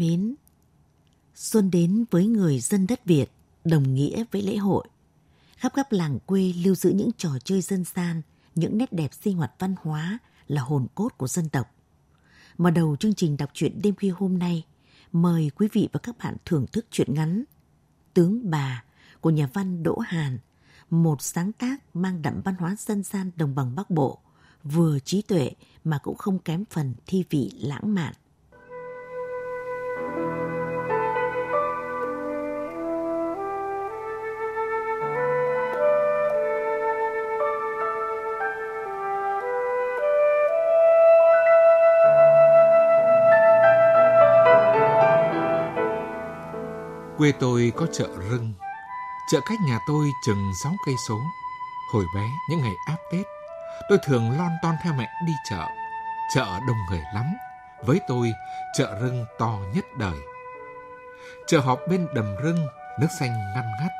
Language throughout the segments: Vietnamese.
mến, xuân đến với người dân đất Việt đồng nghĩa với lễ hội. Khắp các làng quê lưu giữ những trò chơi dân gian, những nét đẹp sinh hoạt văn hóa là hồn cốt của dân tộc. Mở đầu chương trình đọc truyện đêm khuya hôm nay, mời quý vị và các bạn thưởng thức truyện ngắn Tướng bà của nhà văn Đỗ Hàn, một sáng tác mang đậm văn hóa dân gian đồng bằng Bắc Bộ, vừa trí tuệ mà cũng không kém phần thi vị lãng mạn. Quê tôi có chợ rưng. Chợ cách nhà tôi chừng 6 cây số. Hồi bé, những ngày áp Tết, tôi thường lon ton theo mẹ đi chợ. Chợ đông người lắm. Với tôi, chợ rưng to nhất đời. Chợ họp bên đầm rưng, nước xanh ngăn ngắt.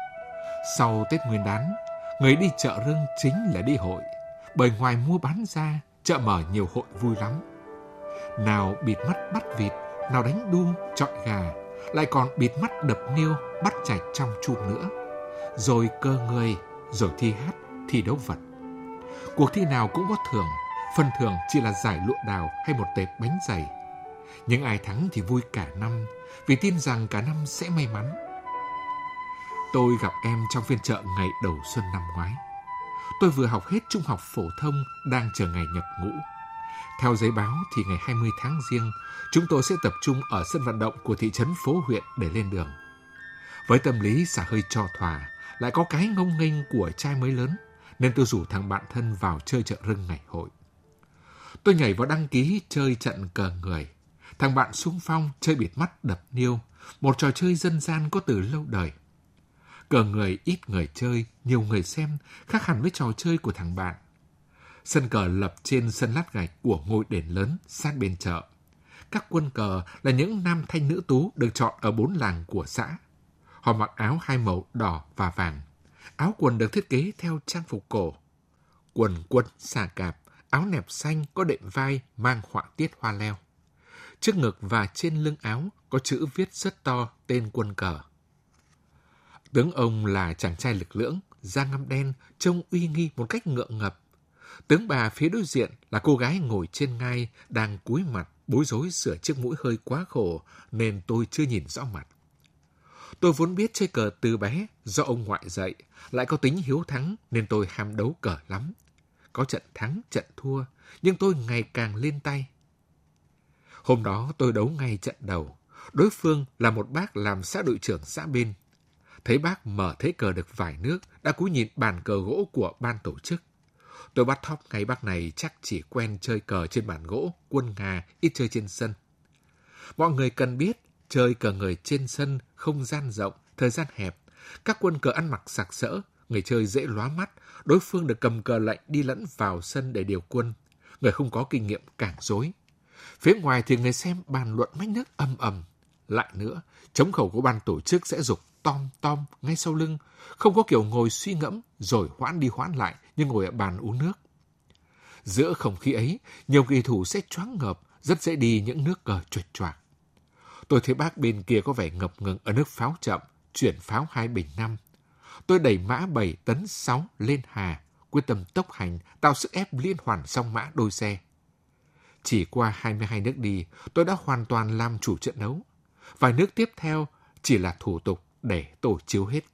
Sau Tết Nguyên đán, người đi chợ rưng chính là đi hội. Bởi ngoài mua bán ra, chợ mở nhiều hội vui lắm. Nào bịt mắt bắt vịt, nào đánh đu, trọi gà, lại còn bịt mắt đập niêu, bắt chạch trong chụp nữa. Rồi cơ người, rồi thi hát, thi đấu vật. Cuộc thi nào cũng có thưởng, phần thưởng chỉ là giải lụa đào hay một tệp bánh dày. Những ai thắng thì vui cả năm, vì tin rằng cả năm sẽ may mắn. Tôi gặp em trong phiên chợ ngày đầu xuân năm ngoái. Tôi vừa học hết trung học phổ thông, đang chờ ngày nhập ngũ. Theo giấy báo thì ngày 20 tháng riêng, chúng tôi sẽ tập trung ở sân vận động của thị trấn phố huyện để lên đường. Với tâm lý xả hơi cho thỏa, lại có cái ngông nghênh của trai mới lớn, nên tôi rủ thằng bạn thân vào chơi chợ rưng ngày hội. Tôi nhảy vào đăng ký chơi trận cờ người. Thằng bạn sung phong chơi bịt mắt đập niêu, một trò chơi dân gian có từ lâu đời. Cờ người ít người chơi, nhiều người xem, khác hẳn với trò chơi của thằng bạn. Sân cờ lập trên sân lát gạch của ngôi đền lớn sát bên chợ. Các quân cờ là những nam thanh nữ tú được chọn ở bốn làng của xã. Họ mặc áo hai màu đỏ và vàng. Áo quần được thiết kế theo trang phục cổ. Quần quân xà cạp, áo nẹp xanh có đệm vai mang họa tiết hoa leo. Trước ngực và trên lưng áo có chữ viết rất to tên quân cờ. Tướng ông là chàng trai lực lưỡng, da ngăm đen, trông uy nghi một cách ngượng ngập. Tướng bà phía đối diện là cô gái ngồi trên ngai, đang cúi mặt, bối rối sửa chiếc mũi hơi quá khổ, nên tôi chưa nhìn rõ mặt. Tôi vốn biết chơi cờ từ bé, do ông ngoại dạy, lại có tính hiếu thắng nên tôi ham đấu cờ lắm. Có trận thắng, trận thua, nhưng tôi ngày càng lên tay. Hôm đó tôi đấu ngay trận đầu. Đối phương là một bác làm xã đội trưởng xã bên. Thấy bác mở thế cờ được vài nước, đã cúi nhìn bàn cờ gỗ của ban tổ chức. Tôi bắt thóc ngay bác này chắc chỉ quen chơi cờ trên bàn gỗ, quân ngà ít chơi trên sân. Mọi người cần biết, chơi cờ người trên sân, không gian rộng, thời gian hẹp. Các quân cờ ăn mặc sặc sỡ, người chơi dễ lóa mắt, đối phương được cầm cờ lạnh đi lẫn vào sân để điều quân. Người không có kinh nghiệm càng dối. Phía ngoài thì người xem bàn luận mách nước âm ầm. Lại nữa, chống khẩu của ban tổ chức sẽ dục tom tom ngay sau lưng, không có kiểu ngồi suy ngẫm rồi hoãn đi hoãn lại như ngồi ở bàn uống nước. Giữa không khí ấy, nhiều kỳ thủ sẽ choáng ngợp, rất dễ đi những nước cờ chuột choạc. Tôi thấy bác bên kia có vẻ ngập ngừng ở nước pháo chậm, chuyển pháo hai bình năm. Tôi đẩy mã 7 tấn 6 lên hà, quyết tâm tốc hành, tạo sức ép liên hoàn song mã đôi xe. Chỉ qua 22 nước đi, tôi đã hoàn toàn làm chủ trận đấu. Vài nước tiếp theo chỉ là thủ tục để tổ chiếu hết.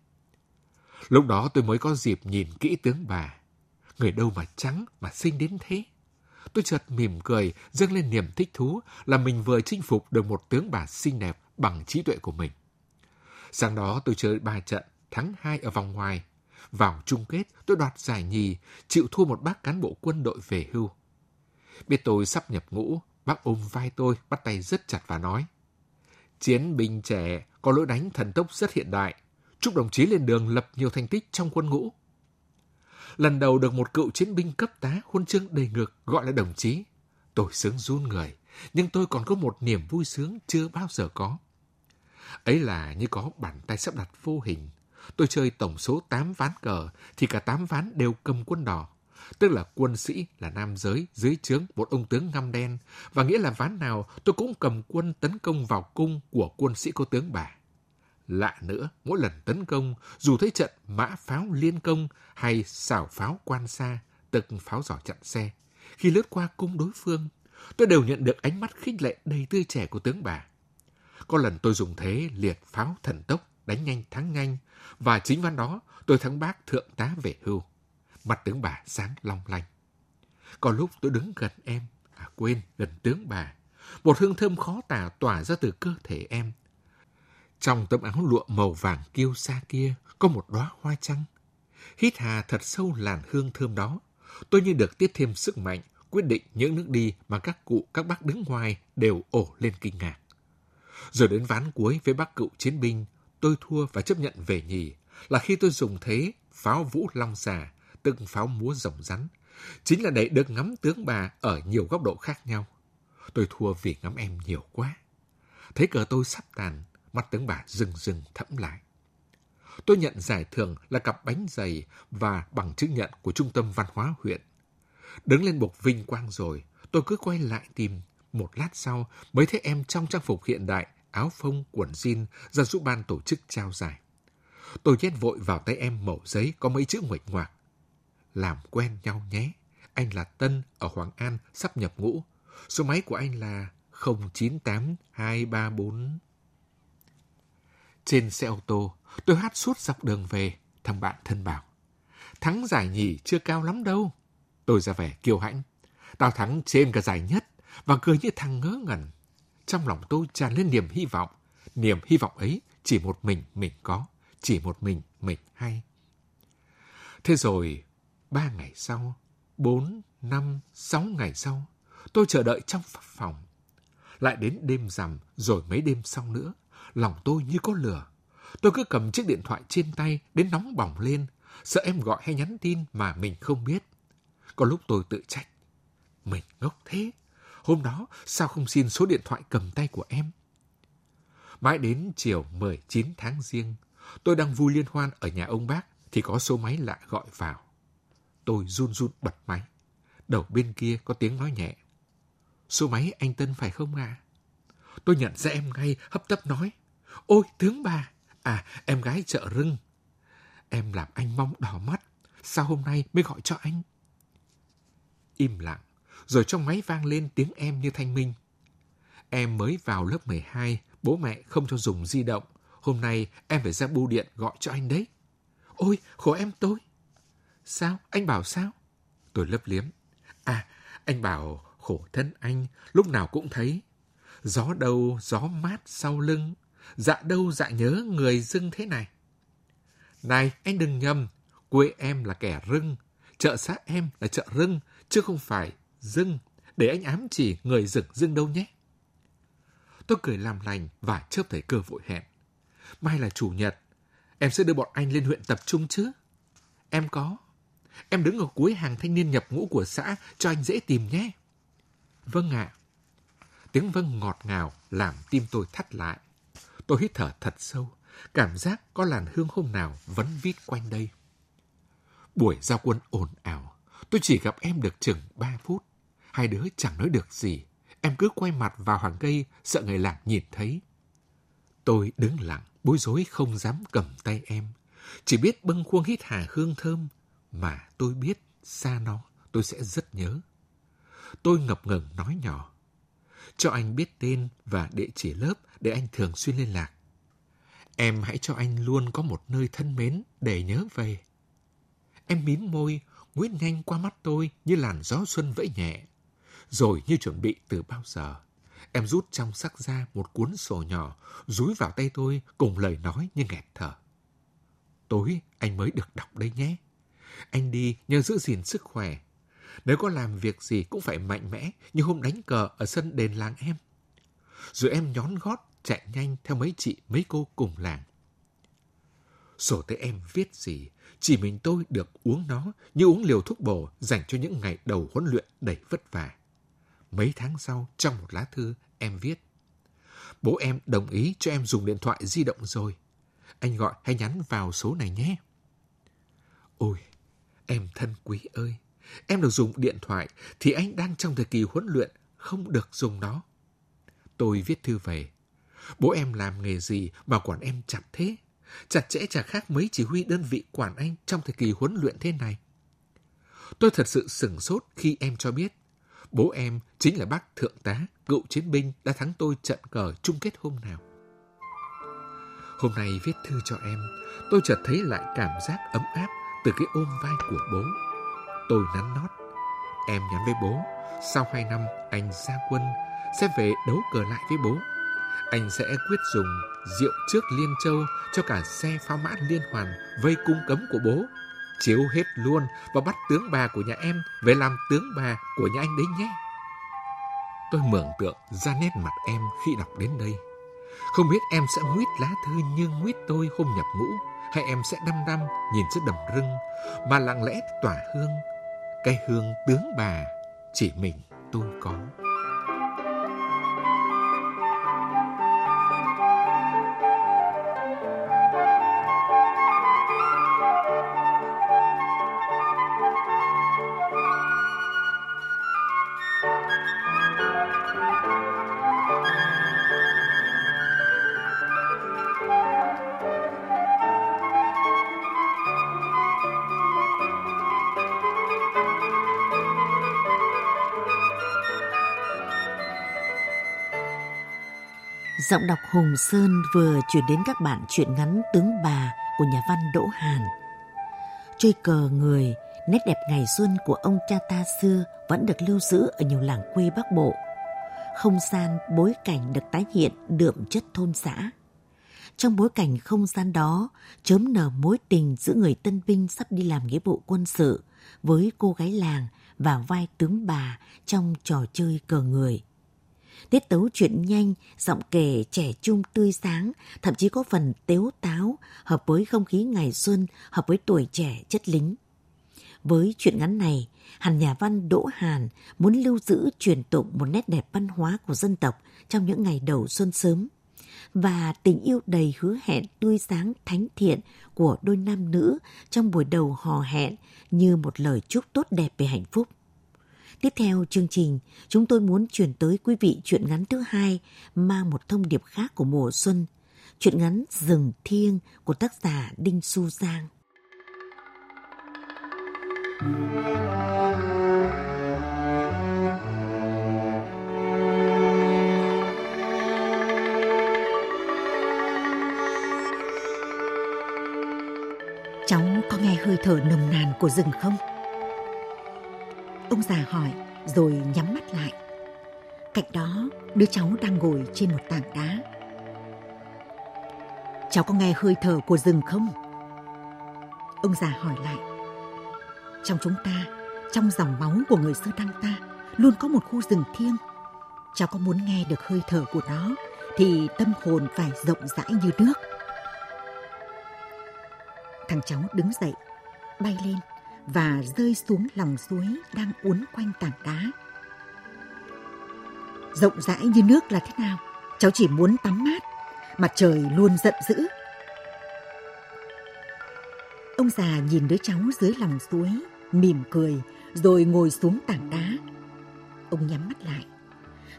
Lúc đó tôi mới có dịp nhìn kỹ tướng bà. Người đâu mà trắng mà xinh đến thế. Tôi chợt mỉm cười, dâng lên niềm thích thú là mình vừa chinh phục được một tướng bà xinh đẹp bằng trí tuệ của mình. Sáng đó tôi chơi ba trận, thắng hai ở vòng ngoài. Vào chung kết, tôi đoạt giải nhì, chịu thua một bác cán bộ quân đội về hưu. Biết tôi sắp nhập ngũ, bác ôm vai tôi, bắt tay rất chặt và nói. Chiến binh trẻ có lối đánh thần tốc rất hiện đại. Chúc đồng chí lên đường lập nhiều thành tích trong quân ngũ. Lần đầu được một cựu chiến binh cấp tá huân chương đầy ngực gọi là đồng chí. Tôi sướng run người, nhưng tôi còn có một niềm vui sướng chưa bao giờ có. Ấy là như có bàn tay sắp đặt vô hình. Tôi chơi tổng số 8 ván cờ, thì cả 8 ván đều cầm quân đỏ. Tức là quân sĩ là nam giới dưới trướng một ông tướng ngăm đen, và nghĩa là ván nào tôi cũng cầm quân tấn công vào cung của quân sĩ cô tướng bà. Lạ nữa, mỗi lần tấn công, dù thấy trận mã pháo liên công hay xảo pháo quan xa, tức pháo giỏ chặn xe, khi lướt qua cung đối phương, tôi đều nhận được ánh mắt khích lệ đầy tươi trẻ của tướng bà. Có lần tôi dùng thế liệt pháo thần tốc, đánh nhanh thắng nhanh, và chính văn đó tôi thắng bác thượng tá về hưu. Mặt tướng bà sáng long lanh. Có lúc tôi đứng gần em, à quên, gần tướng bà. Một hương thơm khó tả tỏa ra từ cơ thể em. Trong tấm áo lụa màu vàng kiêu xa kia có một đóa hoa trăng. Hít hà thật sâu làn hương thơm đó. Tôi như được tiếp thêm sức mạnh, quyết định những nước đi mà các cụ các bác đứng ngoài đều ổ lên kinh ngạc. Rồi đến ván cuối với bác cựu chiến binh, tôi thua và chấp nhận về nhì là khi tôi dùng thế pháo vũ long xà, từng pháo múa rồng rắn, chính là để được ngắm tướng bà ở nhiều góc độ khác nhau. Tôi thua vì ngắm em nhiều quá. Thấy cờ tôi sắp tàn, mắt tướng bà rừng rừng thẫm lại. Tôi nhận giải thưởng là cặp bánh giày và bằng chứng nhận của Trung tâm Văn hóa huyện. Đứng lên bục vinh quang rồi, tôi cứ quay lại tìm. Một lát sau mới thấy em trong trang phục hiện đại, áo phông, quần jean ra giúp ban tổ chức trao giải. Tôi nhét vội vào tay em mẩu giấy có mấy chữ nguệch ngoạc. Làm quen nhau nhé. Anh là Tân ở Hoàng An, sắp nhập ngũ. Số máy của anh là 098234. Trên xe ô tô, tôi hát suốt dọc đường về, thằng bạn thân bảo. Thắng giải nhì chưa cao lắm đâu. Tôi ra vẻ kiêu hãnh. Tao thắng trên cả giải nhất và cười như thằng ngớ ngẩn. Trong lòng tôi tràn lên niềm hy vọng. Niềm hy vọng ấy chỉ một mình mình có, chỉ một mình mình hay. Thế rồi, ba ngày sau, bốn, năm, sáu ngày sau, tôi chờ đợi trong phòng. Lại đến đêm rằm, rồi mấy đêm sau nữa, lòng tôi như có lửa. Tôi cứ cầm chiếc điện thoại trên tay đến nóng bỏng lên, sợ em gọi hay nhắn tin mà mình không biết. Có lúc tôi tự trách. Mình ngốc thế. Hôm đó sao không xin số điện thoại cầm tay của em? Mãi đến chiều 19 tháng riêng, tôi đang vui liên hoan ở nhà ông bác thì có số máy lạ gọi vào. Tôi run run bật máy. Đầu bên kia có tiếng nói nhẹ. Số máy anh Tân phải không ạ? À? Tôi nhận ra em ngay, hấp tấp nói. Ôi, tướng bà! À, em gái chợ rưng. Em làm anh mong đỏ mắt. Sao hôm nay mới gọi cho anh? Im lặng, rồi trong máy vang lên tiếng em như thanh minh. Em mới vào lớp 12, bố mẹ không cho dùng di động. Hôm nay em phải ra bưu điện gọi cho anh đấy. Ôi, khổ em tôi. Sao? Anh bảo sao? Tôi lấp liếm. À, anh bảo khổ thân anh, lúc nào cũng thấy. Gió đâu, gió mát sau lưng. Dạ đâu dạ nhớ người dưng thế này. Này, anh đừng nhầm. Quê em là kẻ rưng. Chợ xã em là chợ rưng, chứ không phải dưng. Để anh ám chỉ người rừng dưng đâu nhé. Tôi cười làm lành và chớp thời cơ vội hẹn. Mai là chủ nhật, em sẽ đưa bọn anh lên huyện tập trung chứ? Em có. Em đứng ở cuối hàng thanh niên nhập ngũ của xã cho anh dễ tìm nhé. Vâng ạ. Tiếng vâng ngọt ngào làm tim tôi thắt lại. Tôi hít thở thật sâu, cảm giác có làn hương hôm nào vẫn vít quanh đây. Buổi giao quân ồn ào, tôi chỉ gặp em được chừng ba phút. Hai đứa chẳng nói được gì. Em cứ quay mặt vào hàng cây, sợ người làng nhìn thấy. Tôi đứng lặng, bối rối không dám cầm tay em. Chỉ biết bâng khuâng hít hà hương thơm, mà tôi biết xa nó tôi sẽ rất nhớ. Tôi ngập ngừng nói nhỏ. Cho anh biết tên và địa chỉ lớp để anh thường xuyên liên lạc. Em hãy cho anh luôn có một nơi thân mến để nhớ về. Em mím môi, nguyết nhanh qua mắt tôi như làn gió xuân vẫy nhẹ. Rồi như chuẩn bị từ bao giờ, em rút trong sắc ra một cuốn sổ nhỏ, rúi vào tay tôi cùng lời nói như nghẹt thở. Tối anh mới được đọc đây nhé. Anh đi nhờ giữ gìn sức khỏe. Nếu có làm việc gì cũng phải mạnh mẽ như hôm đánh cờ ở sân đền làng em. Rồi em nhón gót chạy nhanh theo mấy chị mấy cô cùng làng. Sổ tay em viết gì, chỉ mình tôi được uống nó như uống liều thuốc bổ dành cho những ngày đầu huấn luyện đầy vất vả. Mấy tháng sau, trong một lá thư, em viết. Bố em đồng ý cho em dùng điện thoại di động rồi. Anh gọi hay nhắn vào số này nhé. Ôi, em thân quý ơi, em được dùng điện thoại thì anh đang trong thời kỳ huấn luyện, không được dùng nó. Tôi viết thư về. Bố em làm nghề gì mà quản em chặt thế? Chặt chẽ chả khác mấy chỉ huy đơn vị quản anh trong thời kỳ huấn luyện thế này. Tôi thật sự sửng sốt khi em cho biết bố em chính là bác thượng tá, cựu chiến binh đã thắng tôi trận cờ chung kết hôm nào. Hôm nay viết thư cho em, tôi chợt thấy lại cảm giác ấm áp từ cái ôm vai của bố. Tôi nắn nót. Em nhắn với bố, sau hai năm anh ra quân, sẽ về đấu cờ lại với bố. Anh sẽ quyết dùng rượu trước Liên Châu cho cả xe pháo mã liên hoàn vây cung cấm của bố. Chiếu hết luôn và bắt tướng bà của nhà em về làm tướng bà của nhà anh đấy nhé. Tôi mường tượng ra nét mặt em khi đọc đến đây. Không biết em sẽ nguyết lá thư như nguyết tôi hôm nhập ngũ, hay em sẽ đăm đăm nhìn chiếc đầm rưng, mà lặng lẽ tỏa hương. Cái hương tướng bà chỉ mình tôi có. Giọng đọc Hùng Sơn vừa chuyển đến các bạn truyện ngắn Tướng Bà của nhà văn Đỗ Hàn. Chơi cờ người, nét đẹp ngày xuân của ông cha ta xưa vẫn được lưu giữ ở nhiều làng quê Bắc Bộ. Không gian, bối cảnh được tái hiện đượm chất thôn xã. Trong bối cảnh không gian đó, chớm nở mối tình giữa người tân binh sắp đi làm nghĩa vụ quân sự với cô gái làng và vai tướng bà trong trò chơi cờ người – tiết tấu chuyện nhanh, giọng kể trẻ trung tươi sáng, thậm chí có phần tếu táo, hợp với không khí ngày xuân, hợp với tuổi trẻ chất lính. Với chuyện ngắn này, hàn nhà văn Đỗ Hàn muốn lưu giữ truyền tụng một nét đẹp văn hóa của dân tộc trong những ngày đầu xuân sớm và tình yêu đầy hứa hẹn tươi sáng thánh thiện của đôi nam nữ trong buổi đầu hò hẹn như một lời chúc tốt đẹp về hạnh phúc. Tiếp theo chương trình, chúng tôi muốn chuyển tới quý vị chuyện ngắn thứ hai mang một thông điệp khác của mùa xuân. Chuyện ngắn Rừng Thiêng của tác giả Đinh Su Giang. Cháu có nghe hơi thở nồng nàn của rừng không? Ông già hỏi rồi nhắm mắt lại. Cạnh đó, đứa cháu đang ngồi trên một tảng đá. Cháu có nghe hơi thở của rừng không? Ông già hỏi lại. Trong chúng ta, trong dòng máu của người sơ đăng ta, luôn có một khu rừng thiêng. Cháu có muốn nghe được hơi thở của nó, thì tâm hồn phải rộng rãi như nước. Thằng cháu đứng dậy, bay lên và rơi xuống lòng suối đang uốn quanh tảng đá. Rộng rãi như nước là thế nào? Cháu chỉ muốn tắm mát, mặt trời luôn giận dữ. Ông già nhìn đứa cháu dưới lòng suối, mỉm cười rồi ngồi xuống tảng đá. Ông nhắm mắt lại.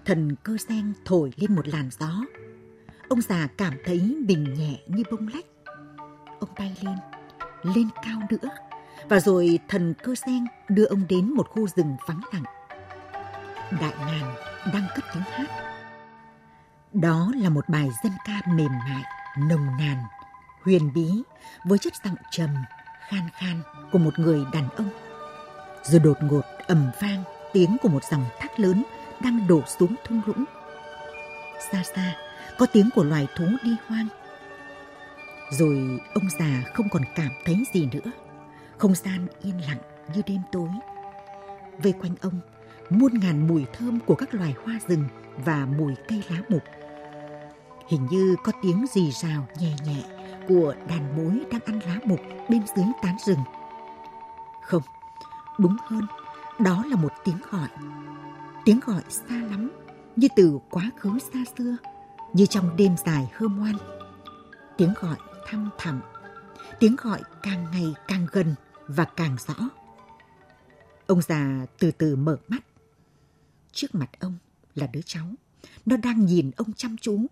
Thần cơ sen thổi lên một làn gió. Ông già cảm thấy mình nhẹ như bông lách. Ông bay lên, lên cao nữa và rồi thần cơ sen đưa ông đến một khu rừng vắng lặng. Đại ngàn đang cất tiếng hát. Đó là một bài dân ca mềm mại, nồng nàn, huyền bí với chất giọng trầm, khan khan của một người đàn ông. Rồi đột ngột ầm vang tiếng của một dòng thác lớn đang đổ xuống thung lũng. Xa xa, có tiếng của loài thú đi hoang. Rồi ông già không còn cảm thấy gì nữa. Không gian yên lặng như đêm tối. Vây quanh ông, muôn ngàn mùi thơm của các loài hoa rừng và mùi cây lá mục. Hình như có tiếng rì rào nhẹ nhẹ của đàn mối đang ăn lá mục bên dưới tán rừng. Không, đúng hơn, đó là một tiếng gọi. Tiếng gọi xa lắm, như từ quá khứ xa xưa, như trong đêm dài hơm ngoan. Tiếng gọi thăm thẳm, tiếng gọi càng ngày càng gần và càng rõ. Ông già từ từ mở mắt. Trước mặt ông là đứa cháu. Nó đang nhìn ông chăm chú.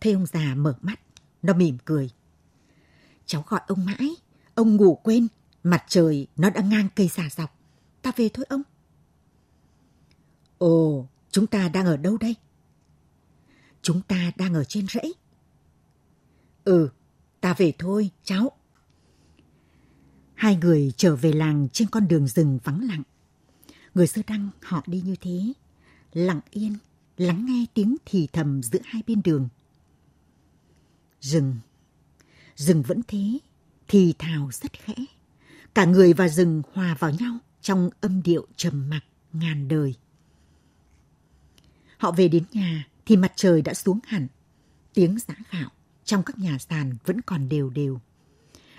Thấy ông già mở mắt, nó mỉm cười. Cháu gọi ông mãi, ông ngủ quên, mặt trời nó đã ngang cây xà dọc. Ta về thôi ông. Ồ, chúng ta đang ở đâu đây? Chúng ta đang ở trên rẫy. Ừ, ta về thôi, cháu. Hai người trở về làng trên con đường rừng vắng lặng. Người sơ đăng họ đi như thế, lặng yên, lắng nghe tiếng thì thầm giữa hai bên đường. Rừng, rừng vẫn thế, thì thào rất khẽ. Cả người và rừng hòa vào nhau trong âm điệu trầm mặc ngàn đời. Họ về đến nhà thì mặt trời đã xuống hẳn. Tiếng giã gạo trong các nhà sàn vẫn còn đều đều.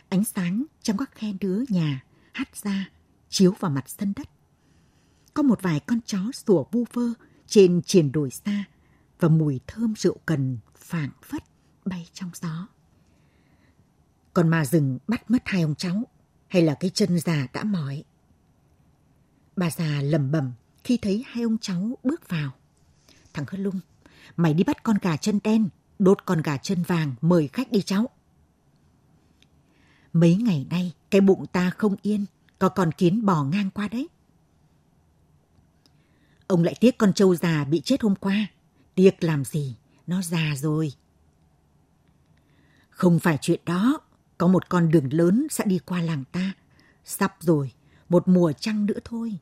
Ánh sáng trong các khe đứa nhà hắt ra, chiếu vào mặt sân đất. Có một vài con chó sủa vu vơ trên triển đồi xa và mùi thơm rượu cần phảng phất bay trong gió. Còn mà rừng bắt mất hai ông cháu hay là cái chân già đã mỏi. Bà già lầm bầm khi thấy hai ông cháu bước vào. Thằng Hân Lung, mày đi bắt con gà chân đen, đốt con gà chân vàng mời khách đi cháu. Mấy ngày nay, cái bụng ta không yên, có con kiến bò ngang qua đấy. Ông lại tiếc con trâu già bị chết hôm qua. Tiếc làm gì, nó già rồi. Không phải chuyện đó, có một con đường lớn sẽ đi qua làng ta. Sắp rồi, một mùa trăng nữa thôi.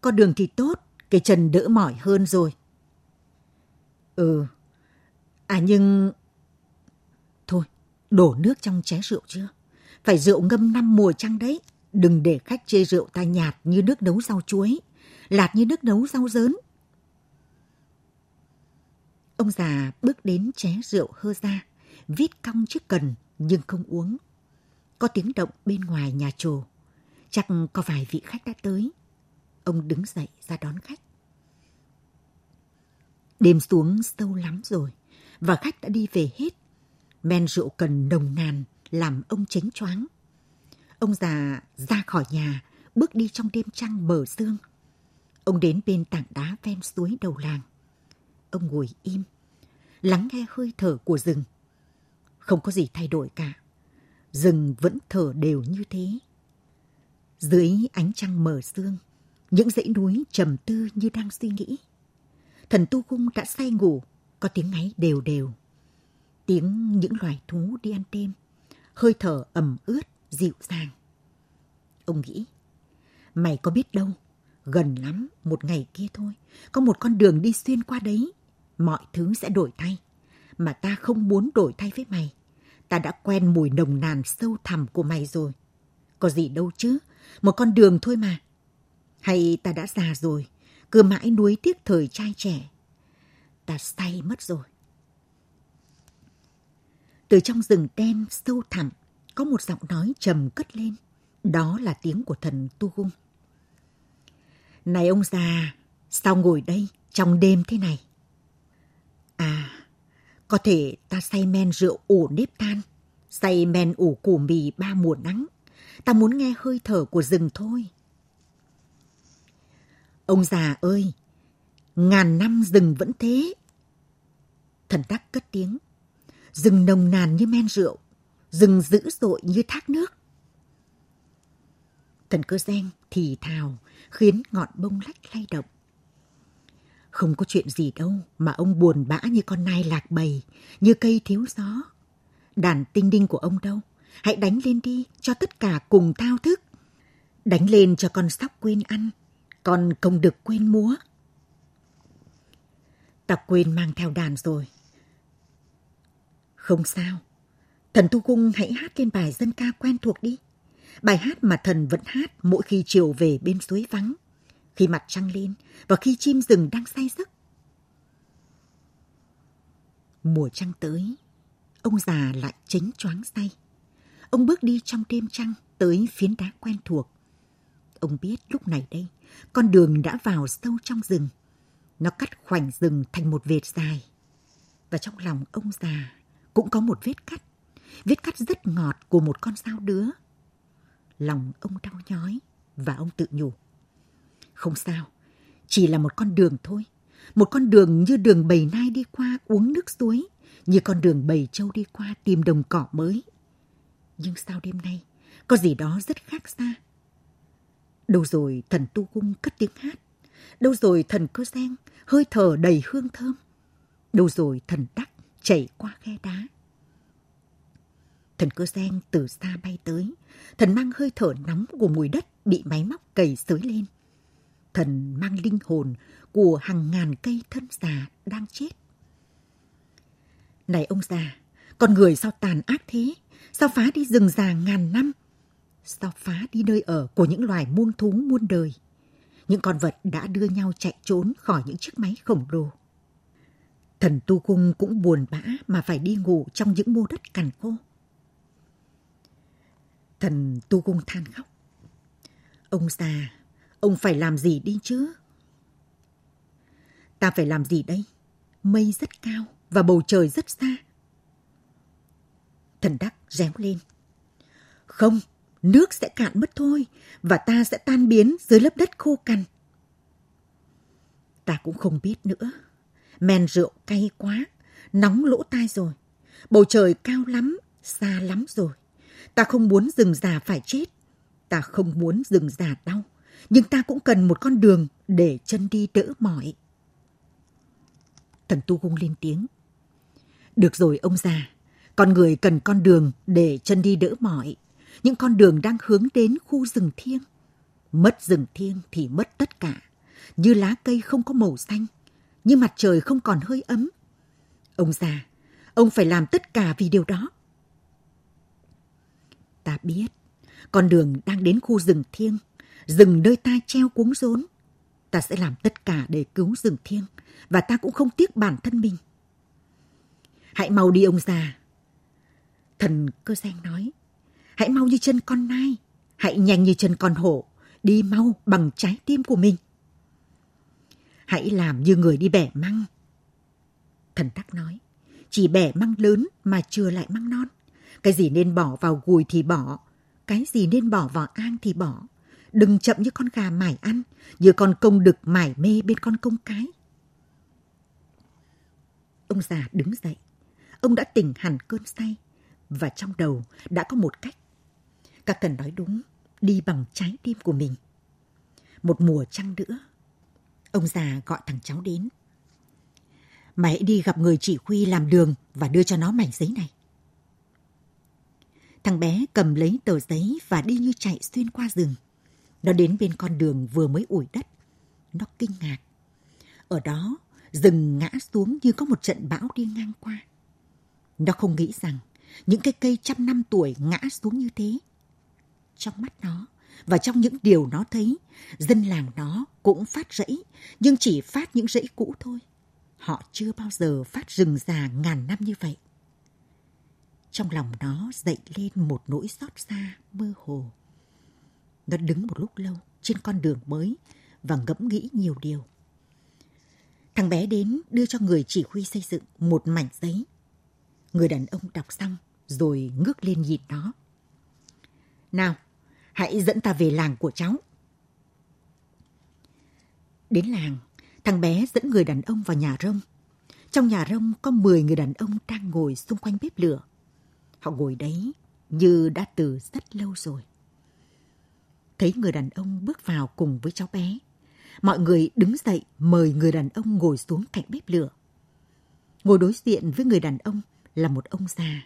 Con đường thì tốt, cái chân đỡ mỏi hơn rồi. Ừ, à nhưng... Đổ nước trong chén rượu chưa? Phải rượu ngâm năm mùa trăng đấy. Đừng để khách chê rượu ta nhạt như nước nấu rau chuối, lạt như nước nấu rau dớn. Ông già bước đến ché rượu hơ ra, vít cong chiếc cần nhưng không uống. Có tiếng động bên ngoài nhà trồ. Chắc có vài vị khách đã tới. Ông đứng dậy ra đón khách. Đêm xuống sâu lắm rồi, và khách đã đi về hết. Men rượu cần nồng nàn làm ông chánh choáng. Ông già ra khỏi nhà, bước đi trong đêm trăng bờ sương. Ông đến bên tảng đá ven suối đầu làng. Ông ngồi im, lắng nghe hơi thở của rừng. Không có gì thay đổi cả. Rừng vẫn thở đều như thế. Dưới ánh trăng mờ sương, những dãy núi trầm tư như đang suy nghĩ. Thần Tu Cung đã say ngủ, có tiếng ngáy đều đều. Tiếng những loài thú đi ăn đêm, hơi thở ẩm ướt, dịu dàng. Ông nghĩ, mày có biết đâu, gần lắm, một ngày kia thôi, có một con đường đi xuyên qua đấy, mọi thứ sẽ đổi thay. Mà ta không muốn đổi thay với mày. Ta đã quen mùi nồng nàn sâu thẳm của mày rồi. Có gì đâu chứ, một con đường thôi mà. Hay ta đã già rồi, cứ mãi nuối tiếc thời trai trẻ. Ta say mất rồi. Từ trong rừng đen sâu thẳm, có một giọng nói trầm cất lên. Đó là tiếng của thần Tu Gung. Này ông già, sao ngồi đây trong đêm thế này? À, có thể ta say men rượu ủ nếp tan, say men ủ củ mì ba mùa nắng. Ta muốn nghe hơi thở của rừng thôi. Ông già ơi, ngàn năm rừng vẫn thế. Thần tắc cất tiếng, rừng nồng nàn như men rượu, rừng dữ dội như thác nước. Thần cơ gen thì thào khiến ngọn bông lách lay động. Không có chuyện gì đâu mà ông buồn bã như con nai lạc bầy, như cây thiếu gió. Đàn tinh đinh của ông đâu? Hãy đánh lên đi cho tất cả cùng thao thức. Đánh lên cho con sóc quên ăn, con công được quên múa. Ta quên mang theo đàn rồi. Không sao. Thần Tu Cung hãy hát lên bài dân ca quen thuộc đi. Bài hát mà thần vẫn hát mỗi khi chiều về bên suối vắng, khi mặt trăng lên và khi chim rừng đang say giấc. Mùa trăng tới, ông già lại chính choáng say. Ông bước đi trong đêm trăng tới phiến đá quen thuộc. Ông biết lúc này đây, con đường đã vào sâu trong rừng. Nó cắt khoảnh rừng thành một vệt dài. Và trong lòng ông già cũng có một vết cắt. Vết cắt rất ngọt của một con sao đứa. Lòng ông đau nhói và ông tự nhủ. Không sao, chỉ là một con đường thôi. Một con đường như đường bầy nai đi qua uống nước suối, như con đường bầy trâu đi qua tìm đồng cỏ mới. Nhưng sao đêm nay, có gì đó rất khác xa. Đâu rồi thần tu cung cất tiếng hát, đâu rồi thần cơ sen hơi thở đầy hương thơm, đâu rồi thần đắc chảy qua khe đá. Thần cơ sen từ xa bay tới, thần mang hơi thở nóng của mùi đất bị máy móc cày xới lên. Thần mang linh hồn của hàng ngàn cây thân già đang chết. Này ông già, con người sao tàn ác thế? Sao phá đi rừng già ngàn năm? Sao phá đi nơi ở của những loài muôn thú muôn đời? Những con vật đã đưa nhau chạy trốn khỏi những chiếc máy khổng lồ. Thần Tu Cung cũng buồn bã mà phải đi ngủ trong những mô đất cằn khô. Thần Tu Cung than khóc. Ông già, ông phải làm gì đi chứ? Ta phải làm gì đây? Mây rất cao và bầu trời rất xa. Thần Đắc réo lên. Không, nước sẽ cạn mất thôi và ta sẽ tan biến dưới lớp đất khô cằn. Ta cũng không biết nữa. Men rượu cay quá, nóng lỗ tai rồi. Bầu trời cao lắm, xa lắm rồi. Ta không muốn rừng già phải chết. Ta không muốn rừng già đau. Nhưng ta cũng cần một con đường để chân đi đỡ mỏi. Thần Tu Cung lên tiếng. Được rồi ông già, con người cần con đường để chân đi đỡ mỏi. Những con đường đang hướng đến khu rừng thiêng. Mất rừng thiêng thì mất tất cả. Như lá cây không có màu xanh, như mặt trời không còn hơi ấm. Ông già, ông phải làm tất cả vì điều đó. Ta biết, con đường đang đến khu rừng thiêng, rừng nơi ta treo cuống rốn. Ta sẽ làm tất cả để cứu rừng thiêng, và ta cũng không tiếc bản thân mình. Hãy mau đi ông già. Thần cơ danh nói, hãy mau như chân con nai, hãy nhanh như chân con hổ, đi mau bằng trái tim của mình. Hãy làm như người đi bẻ măng. Thần tắc nói, chỉ bẻ măng lớn mà chưa lại măng non. Cái gì nên bỏ vào gùi thì bỏ, cái gì nên bỏ vào an thì bỏ. Đừng chậm như con gà mải ăn, như con công đực mải mê bên con công cái. Ông già đứng dậy. Ông đã tỉnh hẳn cơn say. Và trong đầu đã có một cách. Các thần nói đúng, đi bằng trái tim của mình. Một mùa trăng nữa, ông già gọi thằng cháu đến. Mày hãy đi gặp người chỉ huy làm đường và đưa cho nó mảnh giấy này. Thằng bé cầm lấy tờ giấy và đi như chạy xuyên qua rừng. Nó đến bên con đường vừa mới ủi đất. Nó kinh ngạc. Ở đó, rừng ngã xuống như có một trận bão đi ngang qua. Nó không nghĩ rằng những cái cây trăm năm tuổi ngã xuống như thế. Trong mắt nó và trong những điều nó thấy, dân làng nó cũng phát rẫy, nhưng chỉ phát những rẫy cũ thôi. Họ chưa bao giờ phát rừng già ngàn năm như vậy. Trong lòng nó dậy lên một nỗi xót xa, mơ hồ. Nó đứng một lúc lâu trên con đường mới và ngẫm nghĩ nhiều điều. Thằng bé đến đưa cho người chỉ huy xây dựng một mảnh giấy. Người đàn ông đọc xong rồi ngước lên nhìn nó. Nào, hãy dẫn ta về làng của cháu. Đến làng, thằng bé dẫn người đàn ông vào nhà rông. Trong nhà rông có 10 người đàn ông đang ngồi xung quanh bếp lửa. Họ ngồi đấy như đã từ rất lâu rồi. Thấy người đàn ông bước vào cùng với cháu bé, mọi người đứng dậy mời người đàn ông ngồi xuống cạnh bếp lửa. Ngồi đối diện với người đàn ông là một ông già,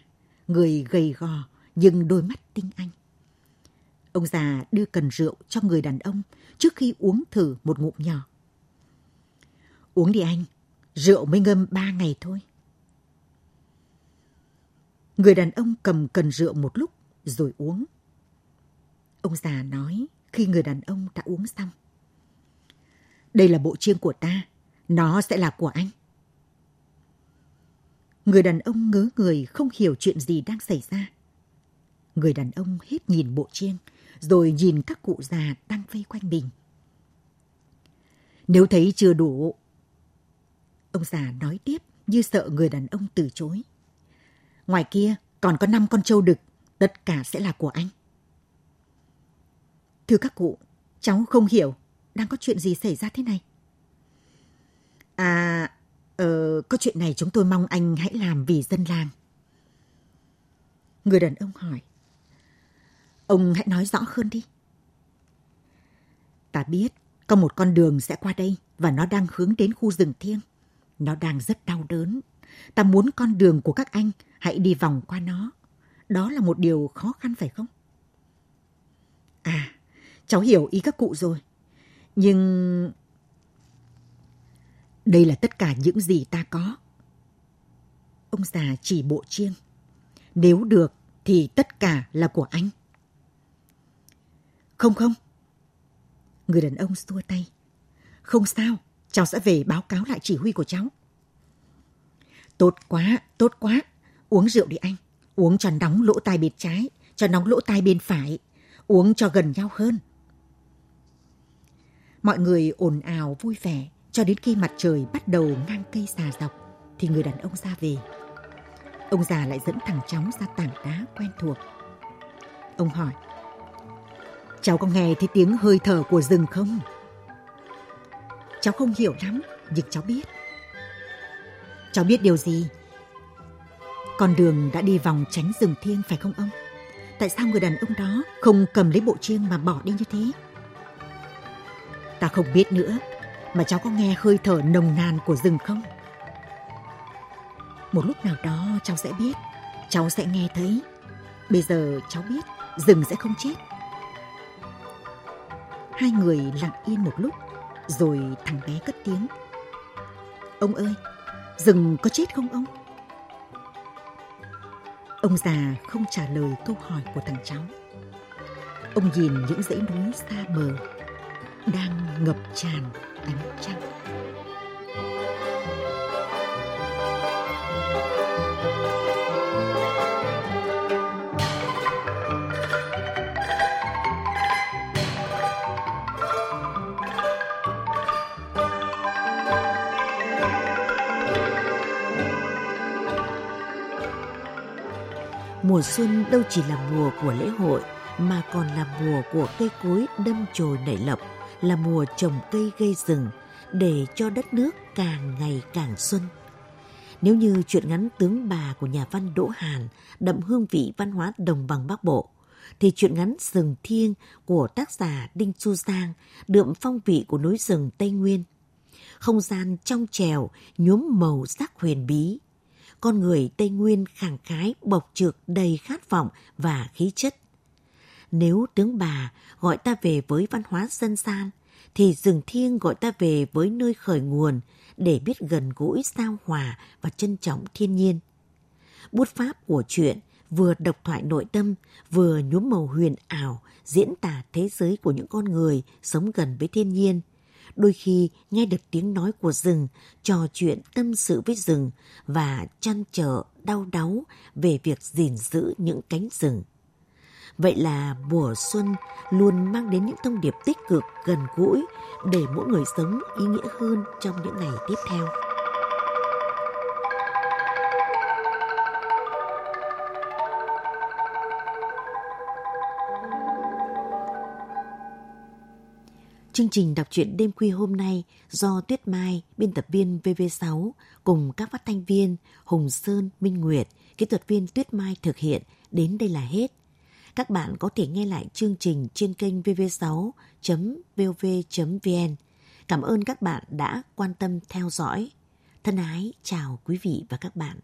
người gầy gò nhưng đôi mắt tinh anh. Ông già đưa cần rượu cho người đàn ông trước khi uống thử một ngụm nhỏ. Uống đi anh, rượu mới ngâm ba ngày thôi. Người đàn ông cầm cần rượu một lúc rồi uống. Ông già nói khi người đàn ông đã uống xong. Đây là bộ chiêng của ta, nó sẽ là của anh. Người đàn ông ngớ người không hiểu chuyện gì đang xảy ra. Người đàn ông hết nhìn bộ chiêng, rồi nhìn các cụ già đang vây quanh mình. Nếu thấy chưa đủ, ông già nói tiếp như sợ người đàn ông từ chối. Ngoài kia còn có năm con trâu đực, tất cả sẽ là của anh. Thưa các cụ, cháu không hiểu đang có chuyện gì xảy ra thế này. À, ờ, có chuyện này chúng tôi mong anh hãy làm vì dân làng. Người đàn ông hỏi. Ông hãy nói rõ hơn đi. Ta biết có một con đường sẽ qua đây và nó đang hướng đến khu rừng thiêng. Nó đang rất đau đớn. Ta muốn con đường của các anh hãy đi vòng qua nó. Đó là một điều khó khăn phải không? À, cháu hiểu ý các cụ rồi. Nhưng... Đây là tất cả những gì ta có. Ông già chỉ bộ chiêng. Nếu được thì tất cả là của anh. Không không. Người đàn ông xua tay. Không sao, cháu sẽ về báo cáo lại chỉ huy của cháu. Tốt quá, tốt quá. Uống rượu đi anh. Uống cho nóng lỗ tai bên trái, cho nóng lỗ tai bên phải. Uống cho gần nhau hơn. Mọi người ồn ào vui vẻ cho đến khi mặt trời bắt đầu ngang cây xà dọc thì người đàn ông ra về. Ông già lại dẫn thằng cháu ra tảng đá quen thuộc. Ông hỏi, cháu có nghe thấy tiếng hơi thở của rừng không? Cháu không hiểu lắm, nhưng cháu biết. Cháu biết điều gì? Con đường đã đi vòng tránh rừng thiêng phải không ông? Tại sao người đàn ông đó không cầm lấy bộ chiêng mà bỏ đi như thế? Ta không biết nữa, mà cháu có nghe hơi thở nồng nàn của rừng không? Một lúc nào đó cháu sẽ biết, cháu sẽ nghe thấy. Bây giờ cháu biết rừng sẽ không chết. Hai người lặng yên một lúc, rồi thằng bé cất tiếng. Ông ơi, rừng có chết không ông? Ông già không trả lời câu hỏi của thằng cháu. Ông nhìn những dãy núi xa mờ đang ngập tràn ánh trăng. Mùa xuân đâu chỉ là mùa của lễ hội mà còn là mùa của cây cối đâm chồi nảy lộc, là mùa trồng cây gây rừng để cho đất nước càng ngày càng xuân. Nếu như chuyện ngắn tướng bà của nhà văn Đỗ Hàn đậm hương vị văn hóa đồng bằng Bắc Bộ, thì chuyện ngắn rừng thiêng của tác giả Đinh Chu Giang đượm phong vị của núi rừng Tây Nguyên. Không gian trong trèo nhuốm màu sắc huyền bí. Con người Tây Nguyên khẳng khái bộc trực đầy khát vọng và khí chất. Nếu tướng bà gọi ta về với văn hóa dân gian, thì rừng thiêng gọi ta về với nơi khởi nguồn để biết gần gũi sao hòa và trân trọng thiên nhiên. Bút pháp của chuyện vừa độc thoại nội tâm, vừa nhuốm màu huyền ảo, diễn tả thế giới của những con người sống gần với thiên nhiên. Đôi khi nghe được tiếng nói của rừng, trò chuyện tâm sự với rừng và chăn trở đau đáu về việc gìn giữ những cánh rừng. Vậy là mùa xuân luôn mang đến những thông điệp tích cực, gần gũi để mỗi người sống ý nghĩa hơn trong những ngày tiếp theo. Chương trình đọc truyện đêm khuya hôm nay do Tuyết Mai, biên tập viên VV6 cùng các phát thanh viên Hùng Sơn, Minh Nguyệt, kỹ thuật viên Tuyết Mai thực hiện đến đây là hết. Các bạn có thể nghe lại chương trình trên kênh vv6.vov.vn. Cảm ơn các bạn đã quan tâm theo dõi. Thân ái chào quý vị và các bạn.